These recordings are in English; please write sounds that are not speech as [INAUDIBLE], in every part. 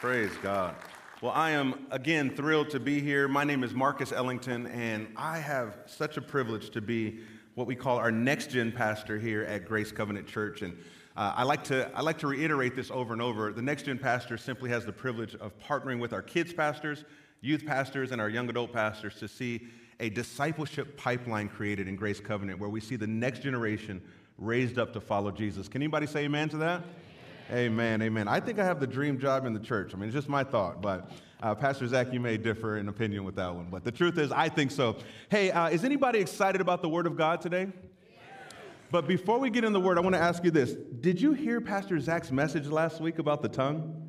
Praise God. Well, I am again thrilled to be here. My name is Marcus Ellington, and I have such a privilege to be what we call our next gen pastor here at Grace Covenant Church. And uh, I, like to, I like to reiterate this over and over. The next gen pastor simply has the privilege of partnering with our kids' pastors, youth pastors, and our young adult pastors to see a discipleship pipeline created in Grace Covenant where we see the next generation raised up to follow Jesus. Can anybody say amen to that? Amen, amen. I think I have the dream job in the church. I mean, it's just my thought, but uh, Pastor Zach, you may differ in opinion with that one, but the truth is, I think so. Hey, uh, is anybody excited about the Word of God today? But before we get in the Word, I want to ask you this Did you hear Pastor Zach's message last week about the tongue?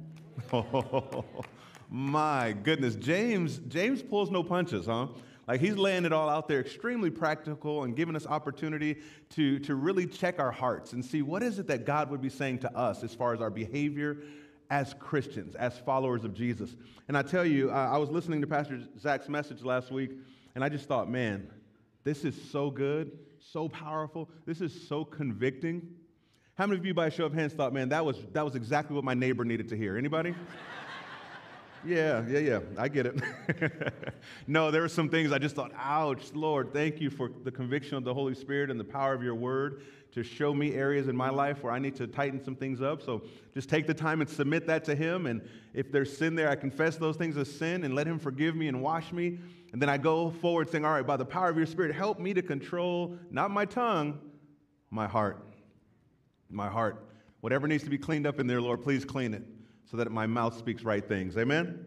Oh, [LAUGHS] my goodness. James, James pulls no punches, huh? Like he's laying it all out there, extremely practical and giving us opportunity to, to really check our hearts and see what is it that God would be saying to us as far as our behavior as Christians, as followers of Jesus. And I tell you, I, I was listening to Pastor Zach's message last week, and I just thought, man, this is so good, so powerful. This is so convicting. How many of you, by a show of hands, thought, man, that was, that was exactly what my neighbor needed to hear? Anybody? [LAUGHS] Yeah, yeah, yeah. I get it. [LAUGHS] no, there were some things I just thought, ouch, Lord, thank you for the conviction of the Holy Spirit and the power of your word to show me areas in my life where I need to tighten some things up. So just take the time and submit that to Him. And if there's sin there, I confess those things as sin and let Him forgive me and wash me. And then I go forward saying, All right, by the power of your Spirit, help me to control not my tongue, my heart. My heart. Whatever needs to be cleaned up in there, Lord, please clean it so that my mouth speaks right things. Amen?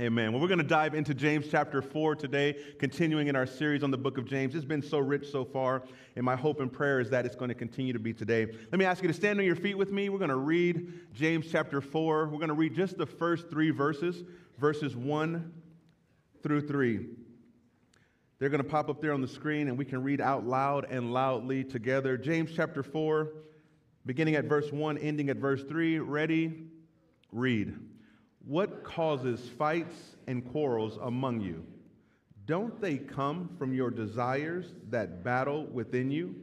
Amen. Well, we're going to dive into James chapter 4 today, continuing in our series on the book of James. It's been so rich so far, and my hope and prayer is that it's going to continue to be today. Let me ask you to stand on your feet with me. We're going to read James chapter 4. We're going to read just the first three verses, verses 1 through 3. They're going to pop up there on the screen, and we can read out loud and loudly together. James chapter 4, beginning at verse 1, ending at verse 3. Ready? Read. What causes fights and quarrels among you? Don't they come from your desires that battle within you?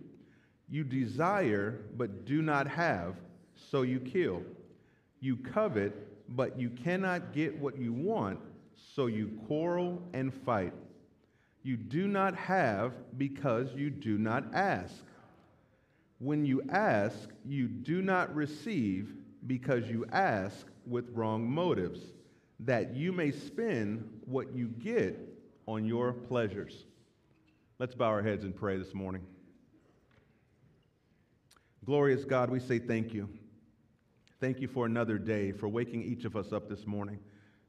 You desire, but do not have, so you kill. You covet, but you cannot get what you want, so you quarrel and fight. You do not have because you do not ask. When you ask, you do not receive because you ask with wrong motives, that you may spend what you get on your pleasures. Let's bow our heads and pray this morning. Glorious God, we say thank you. Thank you for another day, for waking each of us up this morning.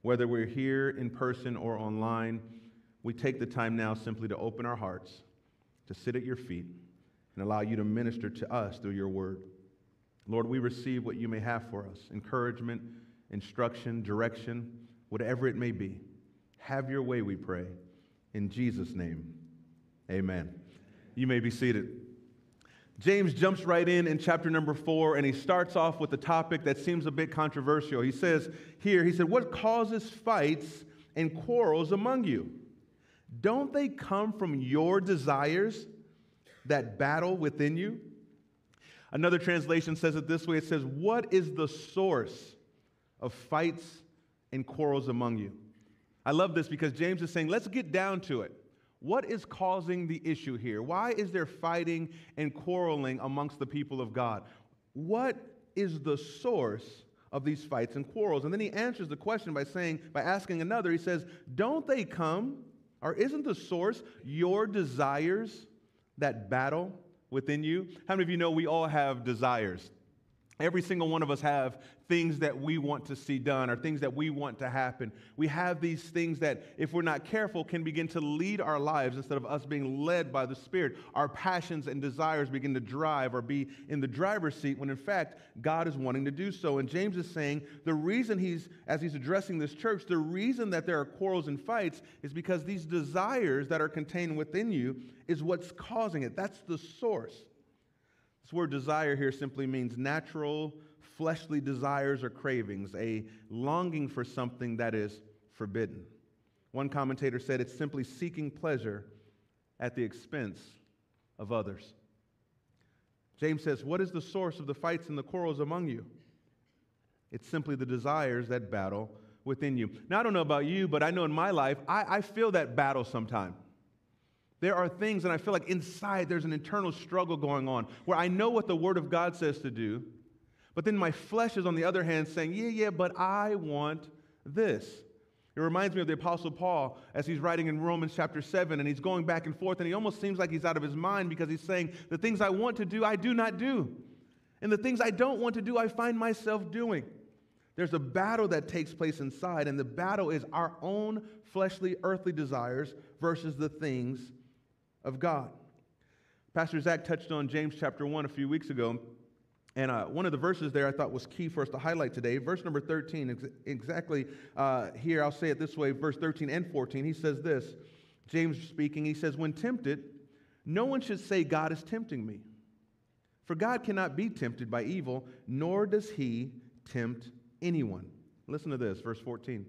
Whether we're here in person or online, we take the time now simply to open our hearts, to sit at your feet, and allow you to minister to us through your word. Lord, we receive what you may have for us encouragement, instruction, direction, whatever it may be. Have your way, we pray. In Jesus' name, amen. You may be seated. James jumps right in in chapter number four, and he starts off with a topic that seems a bit controversial. He says here, he said, What causes fights and quarrels among you? Don't they come from your desires that battle within you? Another translation says it this way it says, What is the source of fights and quarrels among you? I love this because James is saying, Let's get down to it. What is causing the issue here? Why is there fighting and quarreling amongst the people of God? What is the source of these fights and quarrels? And then he answers the question by saying, by asking another, he says, Don't they come, or isn't the source your desires that battle within you? How many of you know we all have desires? Every single one of us have things that we want to see done or things that we want to happen. We have these things that, if we're not careful, can begin to lead our lives instead of us being led by the Spirit. Our passions and desires begin to drive or be in the driver's seat when, in fact, God is wanting to do so. And James is saying the reason he's, as he's addressing this church, the reason that there are quarrels and fights is because these desires that are contained within you is what's causing it. That's the source. This word desire here simply means natural, fleshly desires or cravings, a longing for something that is forbidden. One commentator said it's simply seeking pleasure at the expense of others. James says, What is the source of the fights and the quarrels among you? It's simply the desires that battle within you. Now, I don't know about you, but I know in my life, I, I feel that battle sometimes. There are things, and I feel like inside there's an internal struggle going on where I know what the Word of God says to do, but then my flesh is on the other hand saying, Yeah, yeah, but I want this. It reminds me of the Apostle Paul as he's writing in Romans chapter 7, and he's going back and forth, and he almost seems like he's out of his mind because he's saying, The things I want to do, I do not do. And the things I don't want to do, I find myself doing. There's a battle that takes place inside, and the battle is our own fleshly, earthly desires versus the things of God. Pastor Zach touched on James chapter 1 a few weeks ago, and uh, one of the verses there I thought was key for us to highlight today. Verse number 13, ex- exactly uh, here, I'll say it this way verse 13 and 14. He says this James speaking, he says, When tempted, no one should say, God is tempting me. For God cannot be tempted by evil, nor does he tempt anyone. Listen to this, verse 14.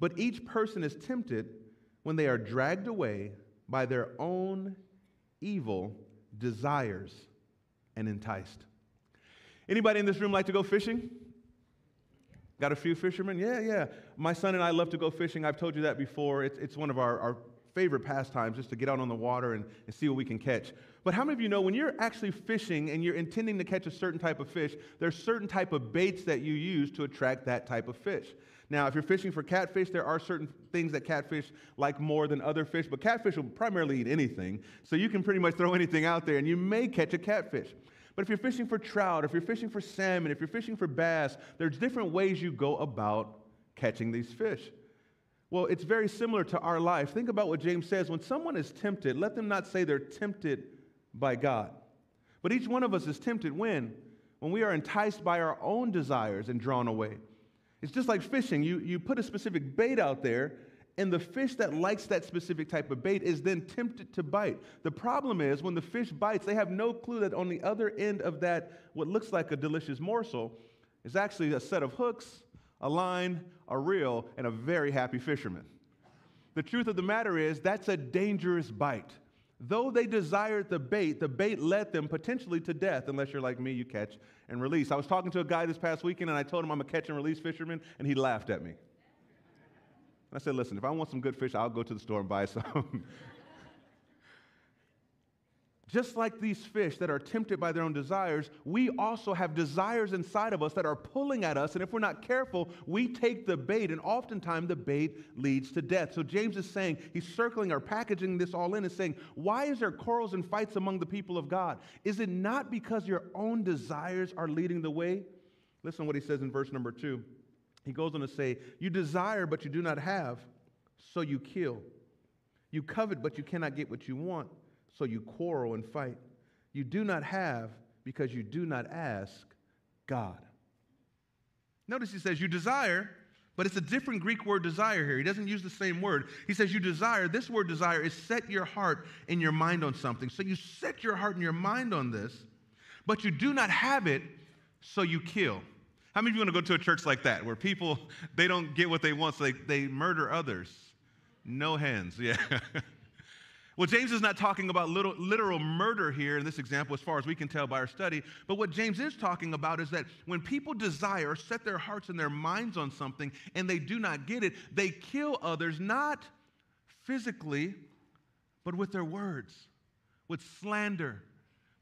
But each person is tempted when they are dragged away by their own evil desires and enticed. Anybody in this room like to go fishing? Got a few fishermen? Yeah, yeah. My son and I love to go fishing. I've told you that before. It's, it's one of our, our favorite pastimes just to get out on the water and, and see what we can catch. But how many of you know when you're actually fishing and you're intending to catch a certain type of fish, there's certain type of baits that you use to attract that type of fish? Now, if you're fishing for catfish, there are certain things that catfish like more than other fish, but catfish will primarily eat anything. So you can pretty much throw [LAUGHS] anything out there and you may catch a catfish. But if you're fishing for trout, if you're fishing for salmon, if you're fishing for bass, there's different ways you go about catching these fish. Well, it's very similar to our life. Think about what James says. When someone is tempted, let them not say they're tempted by God. But each one of us is tempted when? When we are enticed by our own desires and drawn away. It's just like fishing. You, you put a specific bait out there, and the fish that likes that specific type of bait is then tempted to bite. The problem is when the fish bites, they have no clue that on the other end of that, what looks like a delicious morsel, is actually a set of hooks, a line, a reel, and a very happy fisherman. The truth of the matter is, that's a dangerous bite. Though they desired the bait, the bait led them potentially to death, unless you're like me, you catch and release. I was talking to a guy this past weekend, and I told him I'm a catch and release fisherman, and he laughed at me. And I said, Listen, if I want some good fish, I'll go to the store and buy some. Just like these fish that are tempted by their own desires, we also have desires inside of us that are pulling at us. And if we're not careful, we take the bait, and oftentimes the bait leads to death. So James is saying, he's circling or packaging this all in and saying, Why is there quarrels and fights among the people of God? Is it not because your own desires are leading the way? Listen to what he says in verse number two. He goes on to say, You desire, but you do not have, so you kill. You covet, but you cannot get what you want so you quarrel and fight. You do not have because you do not ask God. Notice he says, You desire, but it's a different Greek word desire here. He doesn't use the same word. He says, You desire. This word desire is set your heart and your mind on something. So you set your heart and your mind on this, but you do not have it, so you kill. How many of you want to go to a church like that where people, [LAUGHS] they don't get what they want, so they, they murder others? No hands, yeah. [LAUGHS] Well, James is not talking about little, literal murder here in this example, as far as we can tell by our study. But what James is talking about is that when people desire, set their hearts and their minds on something, and they do not get it, they kill others, not physically, but with their words, with slander,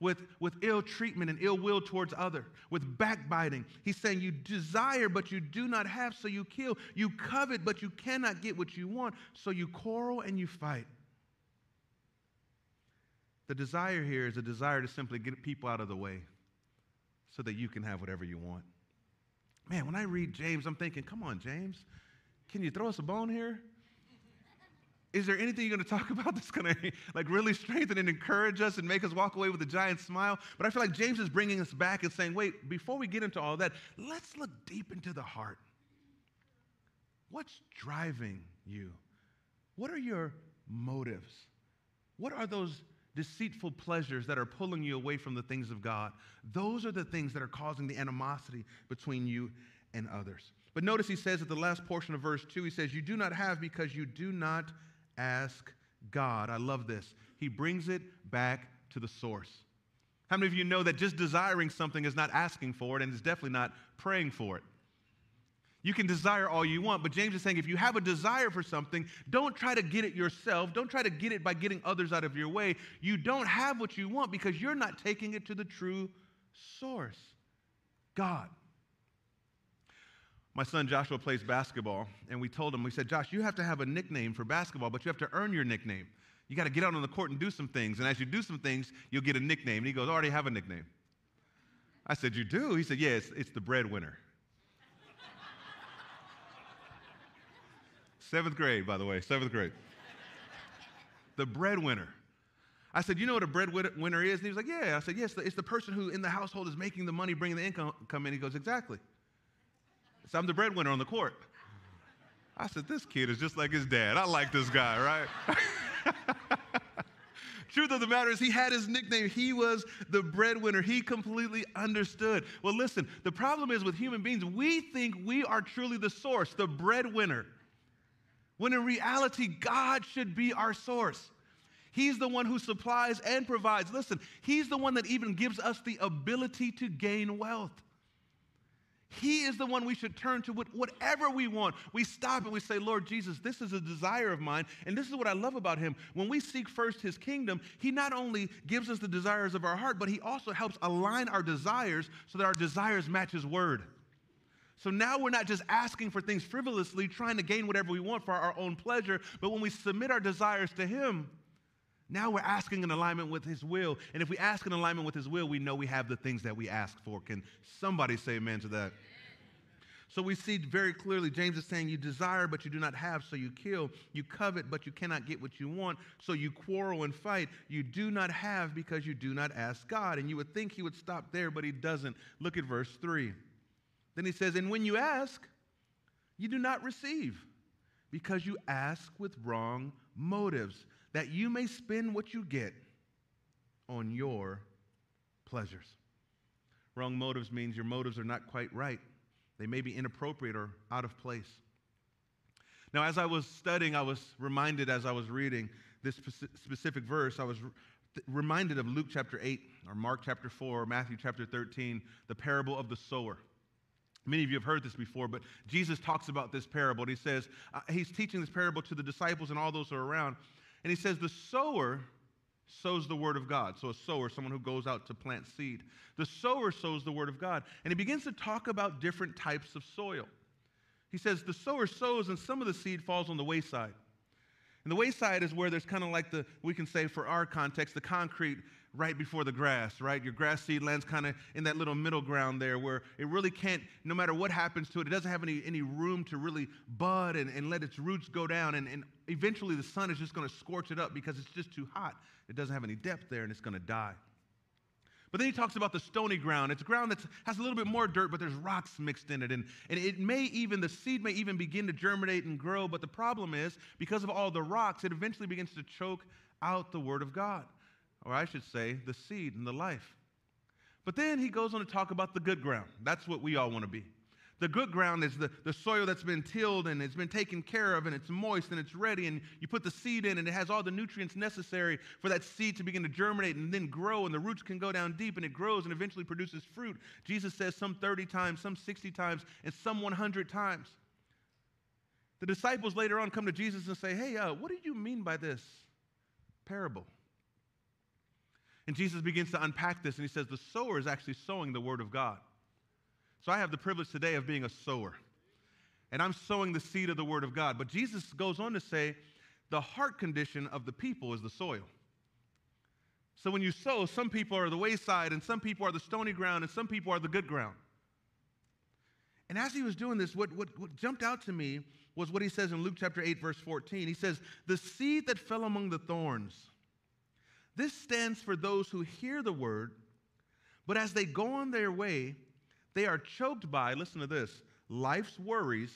with, with ill treatment and ill will towards other, with backbiting. He's saying you desire, but you do not have, so you kill. You covet, but you cannot get what you want, so you quarrel and you fight. The desire here is a desire to simply get people out of the way so that you can have whatever you want. Man, when I read James, I'm thinking, come on, James, can you throw us a bone here? Is there anything you're going to talk [LAUGHS] about that's going to like really strengthen and encourage us and make us walk away with a giant smile? But I feel like James is bringing us back and saying, wait, before we get into all that, let's look deep into the heart. What's driving you? What are your motives? What are those deceitful pleasures that are pulling you away from the things of God. Those are the things that are causing the animosity between you and others. But notice he says at the last portion of verse 2, he says, You do not have because you do not ask God. I love this. He brings it back to the source. How many of you know that just desiring something is not asking for it and is definitely not praying for it? You can desire all you want, but James is saying if you have a desire for something, don't try to get it yourself. Don't try to get it by getting others out of your way. You don't have what you want because you're not taking it to the true source God. My son Joshua plays basketball, and we told him, we said, Josh, you have to have a nickname for basketball, but you have to earn your nickname. You got to get out on the court and do some things. And as you do some things, you'll get a nickname. And he goes, I already have a nickname. I said, You do? He said, Yeah, it's, it's the breadwinner. [LAUGHS] seventh grade, by the way, seventh grade. the breadwinner. I said, You know what a breadwinner is? And he was like, Yeah. I said, Yes, it's the person who in the household is making the money, bringing the income come in. He goes, Exactly. So I'm the breadwinner on the court. I said, This kid is just like his dad. I like this guy, right? [LAUGHS] Truth of the matter is, he had his nickname. He was the breadwinner. He completely understood. Well, listen, the problem is with human beings, we think we are truly the source, the breadwinner, when in reality, God should be our source. He's the one who supplies and provides. Listen, He's the one that even gives us the ability to gain wealth. He is the one we should turn to with whatever we want. We stop and we say, Lord Jesus, this is a desire of mine. And this is what I love about him. When we seek first his kingdom, he not only gives us the desires of our heart, but he also helps align our desires so that our desires match his word. So now we're not just asking for things frivolously, trying to gain whatever we want for our own pleasure, but when we submit our desires to him, now we're asking in alignment with His will. And if we ask in alignment with His will, we know we have the things that we ask for. Can somebody say amen to that? So we see very clearly James is saying, You desire, but you do not have, so you kill. You covet, but you cannot get what you want, so you quarrel and fight. You do not have because you do not ask God. And you would think he would stop there, but he doesn't. Look at verse 3. Then he says, And when you ask, you do not receive because you ask with wrong motives that you may spend what you get on your pleasures. Wrong motives means your motives are not quite right. They may be inappropriate or out of place. Now, as I was studying, I was reminded as I was reading this specific verse, I was reminded of Luke chapter 8, or Mark chapter 4, or Matthew chapter 13, the parable of the sower. Many of you have heard this before, but Jesus talks about this parable. And he says, uh, he's teaching this parable to the disciples and all those who are around. And he says, The sower sows the word of God. So, a sower, someone who goes out to plant seed. The sower sows the word of God. And he begins to talk about different types of soil. He says, The sower sows, and some of the seed falls on the wayside. And the wayside is where there's kind of like the, we can say for our context, the concrete right before the grass, right? Your grass seed lands kind of in that little middle ground there where it really can't, no matter what happens to it, it doesn't have any, any room to really bud and, and let its roots go down. And, and eventually the sun is just going to scorch it up because it's just too hot. It doesn't have any depth there and it's going to die. But then he talks about the stony ground. It's ground that has a little bit more dirt, but there's rocks mixed in it. And, and it may even, the seed may even begin to germinate and grow. But the problem is, because of all the rocks, it eventually begins to choke out the word of God or I should say, the seed and the life. But then he goes on to talk about the good ground. That's what we all want to be. The good ground is the, the soil that's been tilled and it's been taken care of and it's moist and it's ready, and you put the seed in and it has all the nutrients necessary for that seed to begin to germinate and then grow, and the roots can go down deep and it grows and eventually produces fruit. Jesus says some 30 times, some 60 times, and some 100 times. The disciples later on come to Jesus and say, Hey, uh, what do you mean by this parable? And Jesus begins to unpack this and he says, The sower is actually sowing the word of God. So I have the privilege today of being a sower. And I'm sowing the seed of the word of God. But Jesus goes on to say, the heart condition of the people is the soil. So when you sow, some people are the wayside, and some people are the stony ground, and some people are the good ground. And as he was doing this, what, what, what jumped out to me was what he says in Luke chapter 8, verse 14. He says, The seed that fell among the thorns this stands for those who hear the word, but as they go on their way, they are choked by, listen to this, life's worries,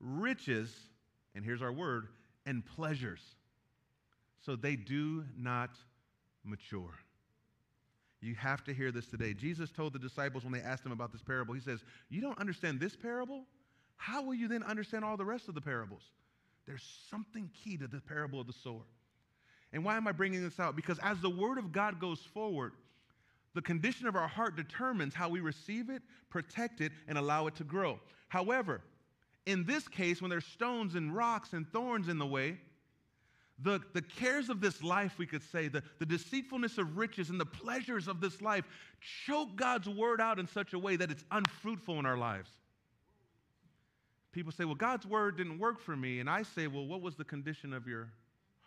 riches, and here's our word, and pleasures. So they do not mature. You have to hear this today. Jesus told the disciples when they asked him about this parable, he says, You don't understand this parable? How will you then understand all the rest of the parables? There's something key to the parable of the sower. And why am I bringing this out? Because as the word of God goes forward, The condition of our heart determines how we receive it, protect it, and allow it to grow. However, in this case, when there's stones and rocks and thorns in the way, the, the cares of this life, we could say, the, the deceitfulness of riches and the pleasures of this life choke God's word out in such a way that it's unfruitful in our lives. People say, well, God's word didn't work for me. And I say, well, what was the condition of your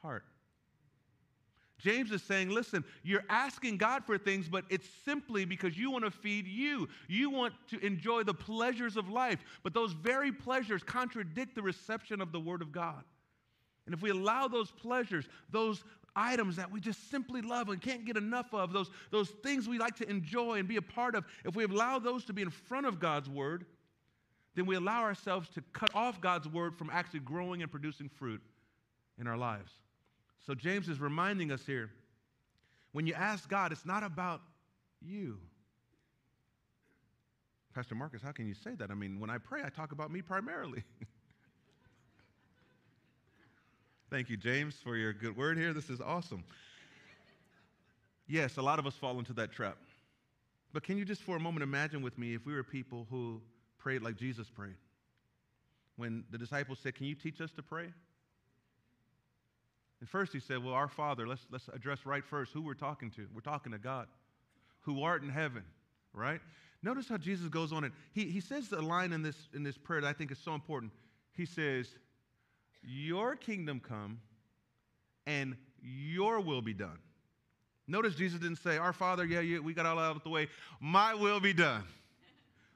heart? James is saying, listen, you're asking God for things, but it's simply because you want to feed you. You want to enjoy the pleasures of life, but those very pleasures contradict the reception of the Word of God. And if we allow those pleasures, those items that we just simply love and can't get enough of, those, those things we like to enjoy and be a part of, if we allow those to be in front of God's Word, then we allow ourselves to cut off God's Word from actually growing and producing fruit in our lives. So James is reminding us here when you ask God, it's not about you. Pastor Marcus, how can you say that? I mean, when I pray, I talk about me primarily. [LAUGHS] Thank you, James, for your good word here. This is awesome. Yes, a lot of us fall into that trap. But can you just for a moment imagine with me if we were people who prayed like Jesus prayed? When the disciples said, Can you teach us to pray? And first he said, Well, our Father, let's, let's address right first who we're talking to. We're talking to God, who art in heaven, right? Notice how Jesus goes on and he, he says a line in this, in this prayer that I think is so important. He says, your kingdom come and your will be done. Notice Jesus didn't say, Our Father, yeah, yeah we got all out of the way. My will be done.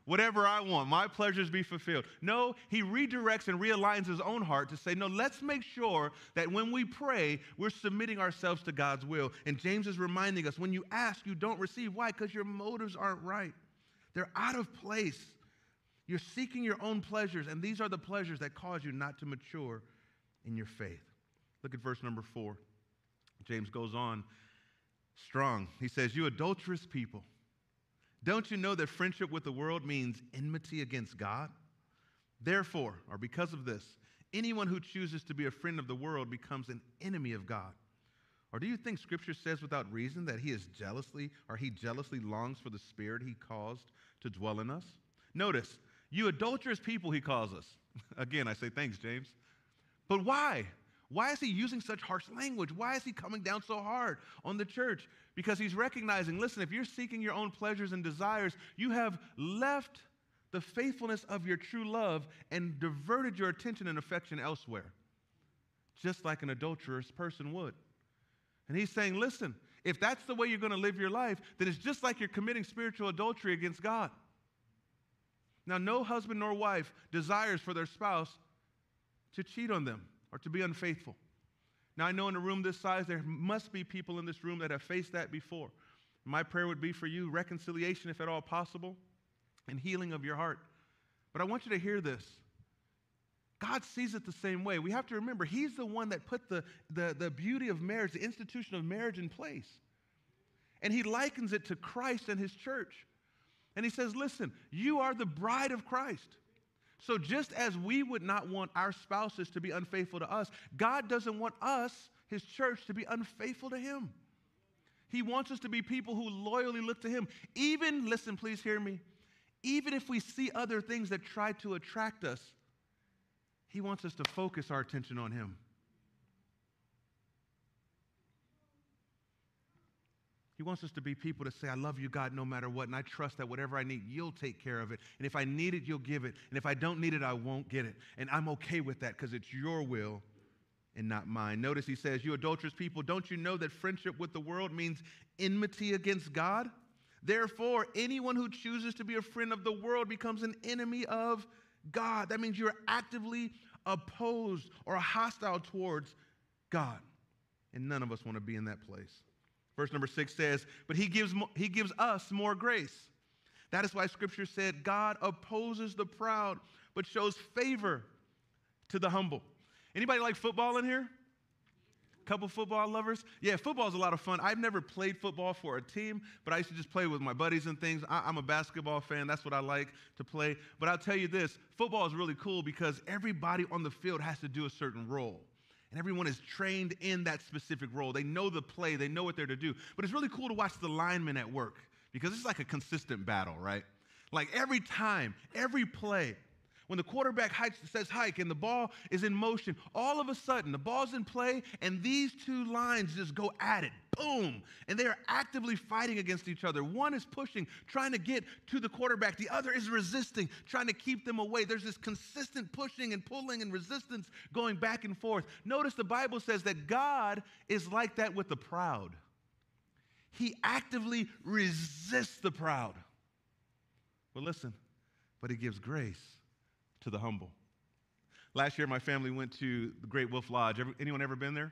Whatever I want, my pleasures be fulfilled. No, he redirects and realigns his own heart to say, No, let's make sure that when we pray, we're submitting ourselves to God's will. And James is reminding us when you ask, you don't receive. Why? Because your motives aren't right, they're out of place. You're seeking your own pleasures, and these are the pleasures that cause you not to mature in your faith. Look at verse number four. James goes on strong. He says, You adulterous people, don't you know that friendship with the world means enmity against God? Therefore, or because of this, anyone who chooses to be a friend of the world becomes an enemy of God. Or do you think scripture says without reason that he is jealously or he jealously longs for the spirit he caused to dwell in us? Notice, you adulterous people, he calls us. [LAUGHS] Again, I say thanks, James. But why? Why is he using such harsh language? Why is he coming down so hard on the church? Because he's recognizing listen, if you're seeking your own pleasures and desires, you have left the faithfulness of your true love and diverted your attention and affection elsewhere, just like an adulterous person would. And he's saying, listen, if that's the way you're going to live your life, then it's just like you're committing spiritual adultery against God. Now, no husband nor wife desires for their spouse to cheat on them or to be unfaithful. Now, I know in a room this size, there must be people in this room that have faced that before. My prayer would be for you reconciliation, if at all possible, and healing of your heart. But I want you to hear this. God sees it the same way. We have to remember, He's the one that put the, the, the beauty of marriage, the institution of marriage in place. And He likens it to Christ and His church. And He says, Listen, you are the bride of Christ. So, just as we would not want our spouses to be unfaithful to us, God doesn't want us, His church, to be unfaithful to Him. He wants us to be people who loyally look to Him. Even, listen, please hear me, even if we see other things that try to attract us, He wants us to focus our attention on Him. He wants us to be people to say, I love you, God, no matter what, and I trust that whatever I need, you'll take care of it. And if I need it, you'll give it. And if I don't need it, I won't get it. And I'm okay with that because it's your will and not mine. Notice he says, You adulterous people, don't you know that friendship with the world means enmity against God? Therefore, anyone who chooses to be a friend of the world becomes an enemy of God. That means you're actively opposed or hostile towards God. And none of us want to be in that place. Verse number six says, But he gives, he gives us more grace. That is why scripture said, God opposes the proud, but shows favor to the humble. Anybody like football in here? Couple football lovers? Yeah, football is a lot of fun. I've never played football for a team, but I used to just play with my buddies and things. I, am a basketball fan. That's what I like to play. But I'll tell you this football is really cool because everybody on the field has to do a certain role. And everyone is trained in that specific role. They know the play, they know what they're to do. But it's really cool to watch the linemen at work because it's like a consistent battle, right? Like every time, every play, when the quarterback hikes, says hike and the ball is in motion, all of a sudden the ball's in play and these two lines just go at it. Boom. And they are actively fighting against each other. One is pushing, trying to get to the quarterback, the other is resisting, trying to keep them away. There's this consistent pushing and pulling and resistance going back and forth. Notice the Bible says that God is like that with the proud. He actively resists the proud. But listen, but he gives grace to the humble. Last year, my family went to the Great Wolf Lodge. anyone ever been there?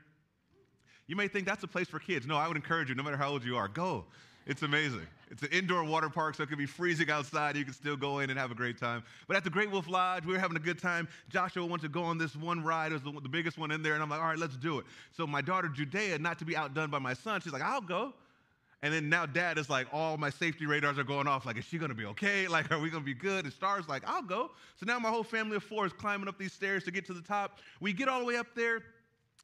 You may think that's a place for kids. No, I would encourage you, no matter how old you are, go. It's amazing. It's an indoor water park, so it could be freezing outside. You can still go in and have a great time. But at the Great Wolf Lodge, we were having a good time. Joshua wanted to go on this one ride. It was the, the biggest one in there. And I'm like, all right, let's do it. So my daughter, Judea, not to be outdone by my son, she's like, I'll go. And then now dad is like, all my safety radars are going off. Like, is she gonna be okay? [LAUGHS] Like, are we gonna be good? And Star's like, I'll go. So now my whole family of four is climbing up these stairs to get to the top. We get all the way up there.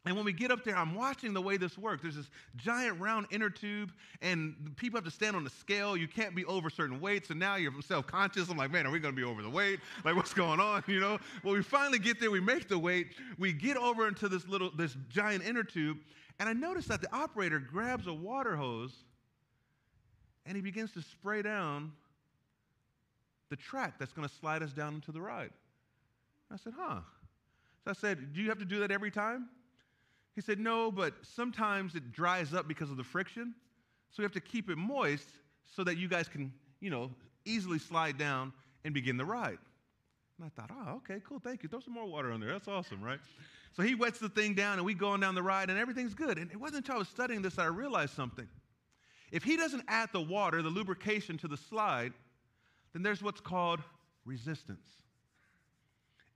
And when we get up there, I'm watching the way this works. There's this giant round inner tube, and people have to stand on the scale. You can't be over certain weights, and now you're self conscious. I'm like, man, are we gonna be over the weight? Like, what's going on? [LAUGHS] You know? Well, we finally get there, we make the weight, we get over into this little, this giant inner tube, and I notice that the operator grabs a water hose and he begins to spray down the track that's going to slide us down into the ride. I said, huh. So I said, do you have to do that every time? He said, no, but sometimes it dries up because of the friction. So we have to keep it moist so that you guys can, you know, easily slide down and begin the ride. And I thought, oh, okay, cool, thank you. Throw some more water on there. That's awesome, right? So he wets the thing down and we go on down the ride and everything's good. And it wasn't until I was studying this that I realized something. If he doesn't add the water, the lubrication to the slide, then there's what's called resistance.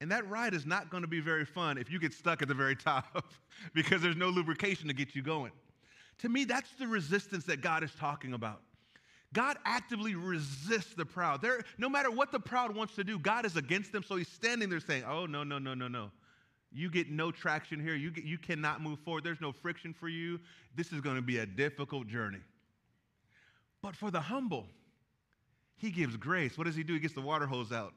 And that ride is not going to be very fun if you get stuck at the very [LAUGHS] top because there's no lubrication to get you going. To me, that's the resistance that God is talking about. God actively resists the proud. There, no matter what the proud wants to do, God is against them. So he's standing there saying, Oh, no, no, no, no, no. You get no traction here. You, get, you cannot move forward. There's no friction for you. This is going to be a difficult journey. But for the humble, he gives grace. What does he do? He gets the water hose out.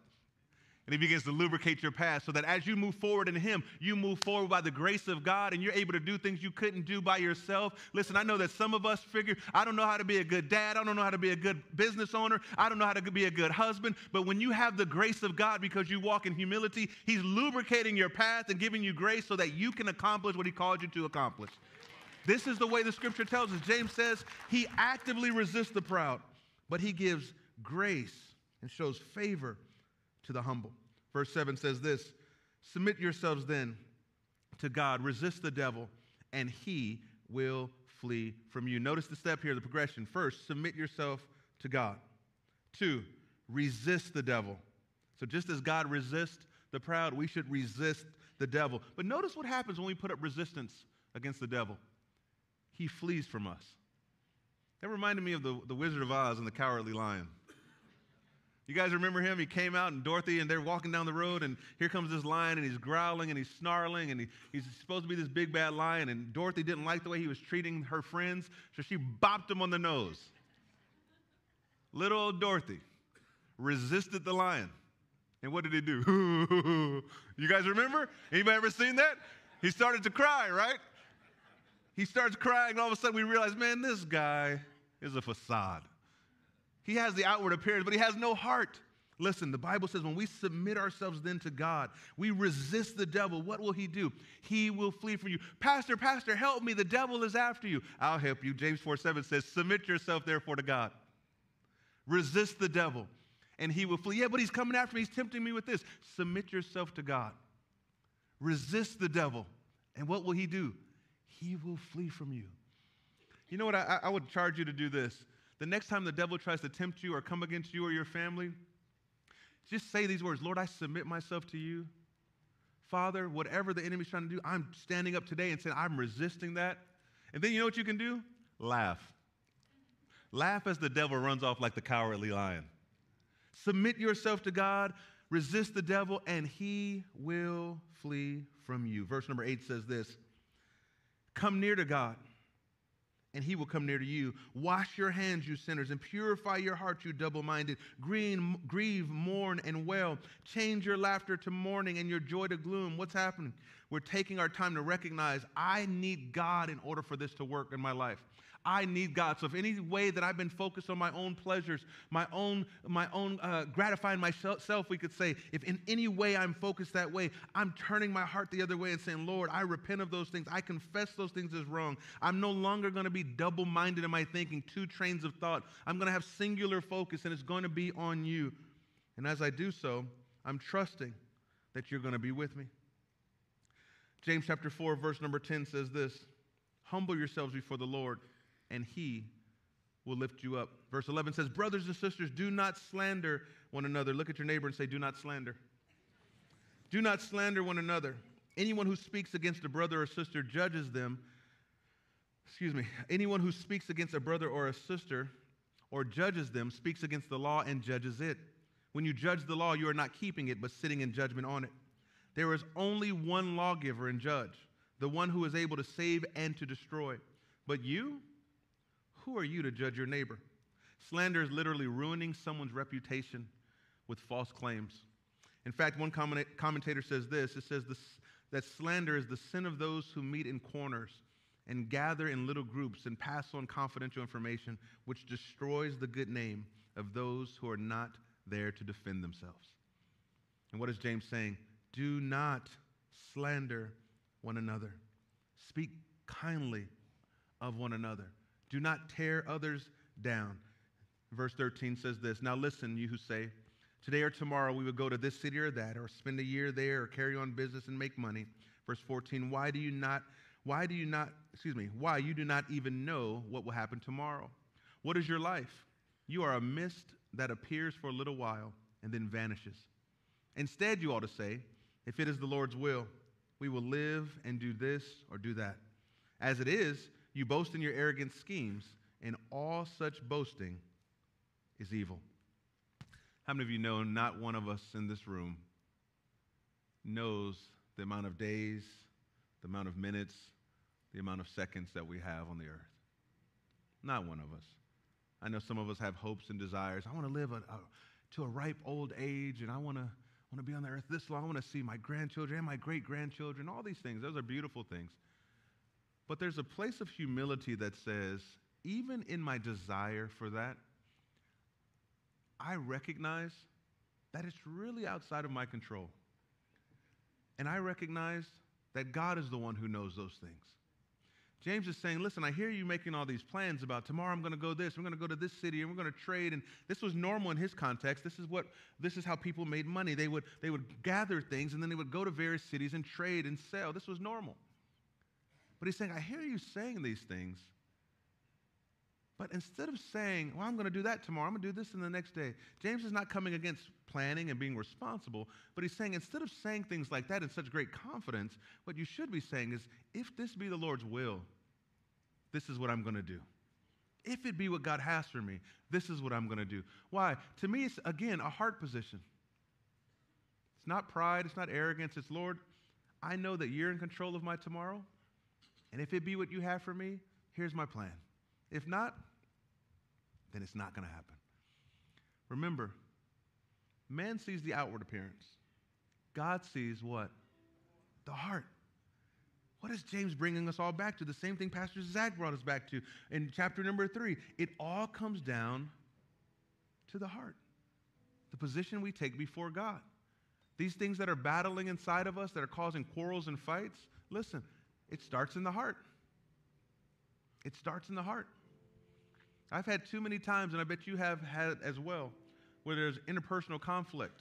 And he begins to lubricate your path so that as you move forward in him, you move forward by the grace of God and you're able to do things you couldn't do by yourself. Listen, I know that some of us figure, I don't know how to be a good dad. I don't know how to be a good business owner. I don't know how to be a good husband. But when you have the grace of God because you walk in humility, he's lubricating your path and giving you grace so that you can accomplish what he called you to accomplish. This is the way the scripture tells us. James says he actively resists the proud, but he gives grace and shows favor to the humble. Verse 7 says this Submit yourselves then to God, resist the devil, and he will flee from you. Notice the step here, the progression. First, submit yourself to God. Two, resist the devil. So just as God resists the proud, we should resist the devil. But notice what happens when we put up resistance against the devil he flees from us. That reminded me of the, the Wizard of Oz and the Cowardly Lion. You guys remember him? He came out and Dorothy, and they're walking down the road, and here comes this lion, and he's growling and he's snarling, and he, he's supposed to be this big bad lion. And Dorothy didn't like the way he was treating her friends, so she bopped him on the nose. Little old Dorothy resisted the lion. And what did he do? [LAUGHS] you guys remember? Anybody ever seen that? He started to cry, right? He starts crying, and all of a sudden we realize, man, this guy is a facade. He has the outward appearance, but he has no heart. Listen, the Bible says when we submit ourselves then to God, we resist the devil, what will he do? He will flee from you. Pastor, Pastor, help me. The devil is after you. I'll help you. James 4 7 says, Submit yourself therefore to God. Resist the devil, and he will flee. Yeah, but he's coming after me. He's tempting me with this. Submit yourself to God. Resist the devil, and what will he do? He will flee from you. You know what? I, I would charge you to do this. The next time the devil tries to tempt you or come against you or your family, just say these words Lord, I submit myself to you. Father, whatever the enemy's trying to do, I'm standing up today and saying, I'm resisting that. And then you know what you can do? Laugh. Laugh as the devil runs off like the cowardly lion. Submit yourself to God, resist the devil, and he will flee from you. Verse number eight says this Come near to God, and he will come near to you. Wash your hands, you sinners, and purify your hearts, you double minded. Grieve, mourn, and wail. Change your laughter to mourning and your joy to gloom. What's happening? We're taking our time to recognize I need God in order for this to work in my life. I need God. So if any way that I've been focused on my own pleasures, my own, my own uh, gratifying myself, we could say, if in any way I'm focused that way, I'm turning my heart the other way and saying, Lord, I repent of those things. I confess those things as wrong. I'm no longer going to be double-minded in my thinking, two trains of thought. I'm going to have singular focus, and it's going to be on you. And as I do so, I'm trusting that you're going to be with me. James chapter 4, verse number 10 says this Humble yourselves before the Lord and he will lift you up. Verse 11 says, Brothers and sisters, do not slander one another. Look at your neighbor and say, Do not slander. Do not slander one another. Anyone who speaks against a brother or sister judges them. Excuse me. Anyone who speaks against a brother or a sister or judges them speaks against the law and judges it. When you judge the law, you are not keeping it, but sitting in judgment on it. There is only one lawgiver and judge, the one who is able to save and to destroy. But you, who are you to judge your neighbor? Slander is literally ruining someone's reputation with false claims. In fact, one commentator says this it says this, that slander is the sin of those who meet in corners and gather in little groups and pass on confidential information, which destroys the good name of those who are not there to defend themselves. And what is James saying? Do not slander one another. Speak kindly of one another. Do not tear others down. Verse 13 says this Now listen, you who say, Today or tomorrow we will go to this city or that, or spend a year there, or carry on business and make money. Verse 14, why do you not, why do you not, excuse me, why you do not even know what will happen tomorrow? What is your life? You are a mist that appears for a little while and then vanishes. Instead, you ought to say, if it is the Lord's will, we will live and do this or do that. As it is, you boast in your arrogant schemes, and all such boasting is evil. How many of you know not one of us in this room knows the amount of days, the amount of minutes, the amount of seconds that we have on the earth? Not one of us. I know some of us have hopes and desires. I want to live a, a, to a ripe old age, and I want to, want to be on the earth this long. I want to see my grandchildren and my great grandchildren, all these things. Those are beautiful things. But there's a place of humility that says, even in my desire for that, I recognize that it's really outside of my control. And I recognize that God is the one who knows those things. James is saying, listen, I hear you making all these plans about tomorrow I'm going to go this, I'm going to go to this city, and we're going to trade. And this was normal in his context. This is what this is how people made money. They would they would gather things and then they would go to various cities and trade and sell. This was normal. But he's saying, I hear you saying these things. But instead of saying, well, I'm going to do that tomorrow, I'm going to do this in the next day, James is not coming against planning and being responsible, but he's saying, instead of saying things like that in such great confidence, what you should be saying is, if this be the Lord's will, this is what I'm going to do. If it be what God has for me, this is what I'm going to do. Why? To me, it's again a heart position. It's not pride, it's not arrogance, it's Lord, I know that you're in control of my tomorrow. And if it be what you have for me, here's my plan. If not, then it's not going to happen. Remember, man sees the outward appearance. God sees what? The heart. What is James bringing us all back to? The same thing Pastor Zach brought us back to in chapter number three. It all comes down to the heart, the position we take before God. These things that are battling inside of us, that are causing quarrels and fights, listen, it starts in the heart. It starts in the heart. I've had too many times, and I bet you have had as well, where there's interpersonal conflict.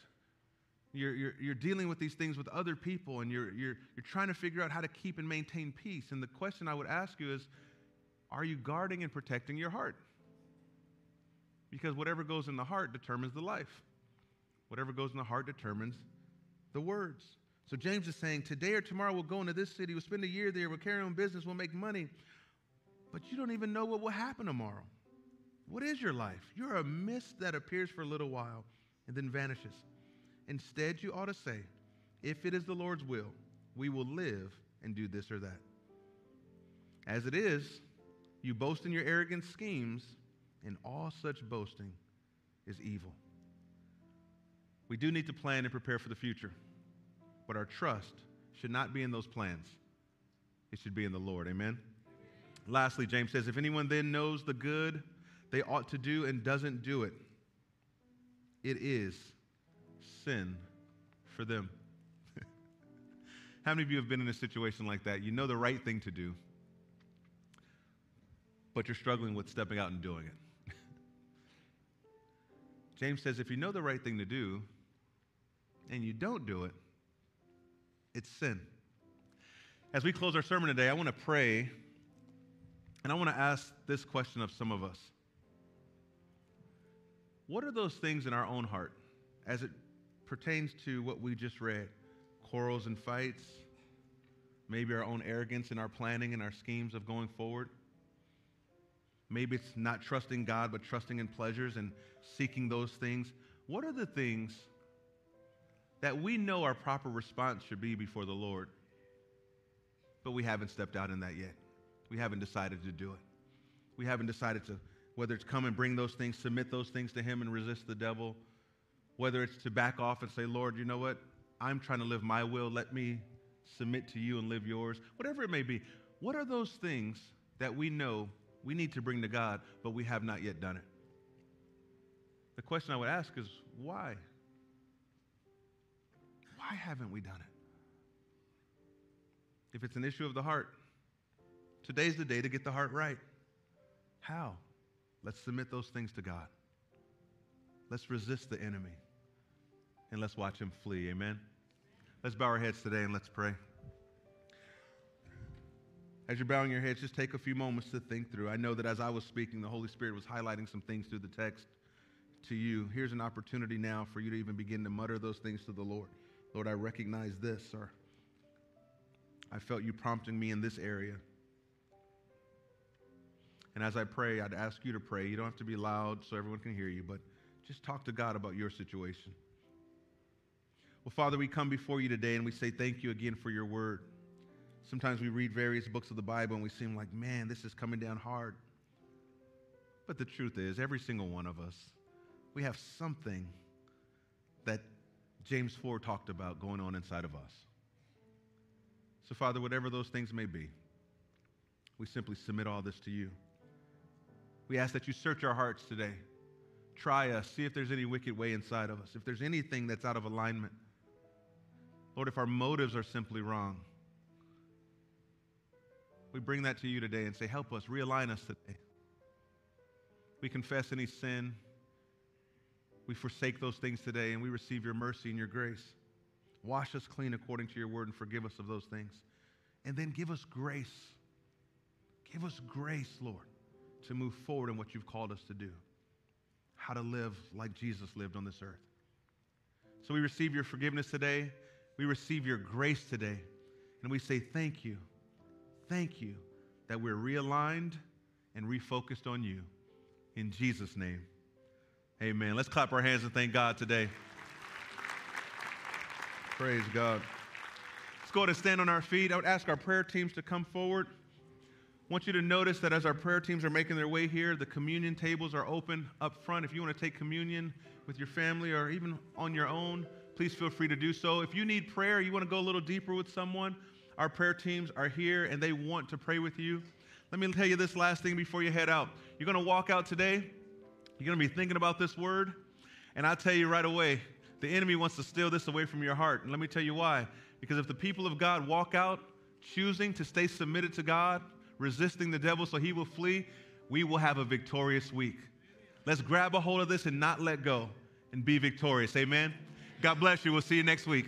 You're, you're, you're dealing with these things with other people, and you're, you're, you're trying to figure out how to keep and maintain peace. And the question I would ask you is are you guarding and protecting your heart? Because whatever goes in the heart determines the life. Whatever goes in the heart determines the words. So James is saying, today or tomorrow we'll go into this city, we'll spend a year there, we'll carry on business, we'll make money. But you don't even know what will happen tomorrow. What is your life? You're a mist that appears for a little while and then vanishes. Instead, you ought to say, if it is the Lord's will, we will live and do this or that. As it is, You boast in your arrogant schemes, and all such boasting is evil. We do need to plan and prepare for the future, but our trust should not be in those plans. It should be in the Lord. Amen? Lastly, James says, if anyone then knows the good they ought to do and doesn't do it, it is sin for them. [LAUGHS] How many of you have been in a situation like that? You know the right thing to do, but you're struggling with stepping out and doing it. [LAUGHS] James says if you know the right thing to do and you don't do it, it's sin. As we close our sermon today, I want to pray and I want to ask this question of some of us What are those things in our own heart as it pertains to what we just read? Quarrels and fights, maybe our own arrogance in our planning and our schemes of going forward. Maybe it's not trusting God, but trusting in pleasures and seeking those things. What are the things that we know our proper response should be before the Lord, but we haven't stepped out in that yet? We haven't decided to do it. We haven't decided to, whether it's come and bring those things, submit those things to Him and resist the devil, whether it's to back off and say, Lord, you know what? I'm trying to live my will. Let me submit to you and live yours. Whatever it may be. What are those things that we know we need to bring to God, but we have not yet done it? The question I would ask is why? Why haven't we done it? If it's an issue of the heart, Today's the day to get the heart right. How? Let's submit those things to God. Let's resist the enemy and let's watch him flee. Amen. Let's bow our heads today and let's pray. As you're bowing your heads, just take a few moments to think through. I know that as I was speaking, the Holy Spirit was highlighting some things through the text to you. Here's an opportunity now for you to even begin to mutter those things to the Lord. Lord, I recognize this, or I felt you prompting me in this area. And as I pray, I'd ask you to pray. You don't have to be loud so everyone can hear you, but just talk to God about your situation. Well, Father, we come before you today and we say thank you again for your word. Sometimes we read various books of the Bible and we seem like, man, this is coming down hard. But the truth is, every single one of us, we have something that James 4 talked about going on inside of us. So, Father, whatever those things may be, we simply submit all this to you. We ask that you search our hearts today. Try us. See if there's any wicked way inside of us. If there's anything that's out of alignment. Lord, if our motives are simply wrong, we bring that to you today and say, Help us, realign us today. We confess any sin. We forsake those things today and we receive your mercy and your grace. Wash us clean according to your word and forgive us of those things. And then give us grace. Give us grace, Lord to move forward in what you've called us to do, how to live like Jesus lived on this earth. So we receive your forgiveness today. We receive your grace today. And we say, Thank you. Thank you that we're realigned and refocused on you. In Jesus' name, amen. Let's clap our hands and thank God today. Praise God. Let's go ahead and stand on our feet. I would ask our prayer teams to come forward. I want you to notice that as our prayer teams are making their way here, the communion tables are open up front. If you want to take communion with your family or even on your own, please feel free to do so. If you need prayer, you want to go a little deeper with someone, our prayer teams are here and they want to pray with you. Let me tell you this last thing before you head out. You're going to walk out today, you're going to be thinking about this word, and I'll tell you right away, the enemy wants to steal this away from your heart. And let me tell you why. Because if the people of God walk out choosing to stay submitted to God, resisting the devil so he will flee, we will have a victorious week. Let's grab a hold of this and not let go and be victorious. Amen. God bless you. We'll see you next week.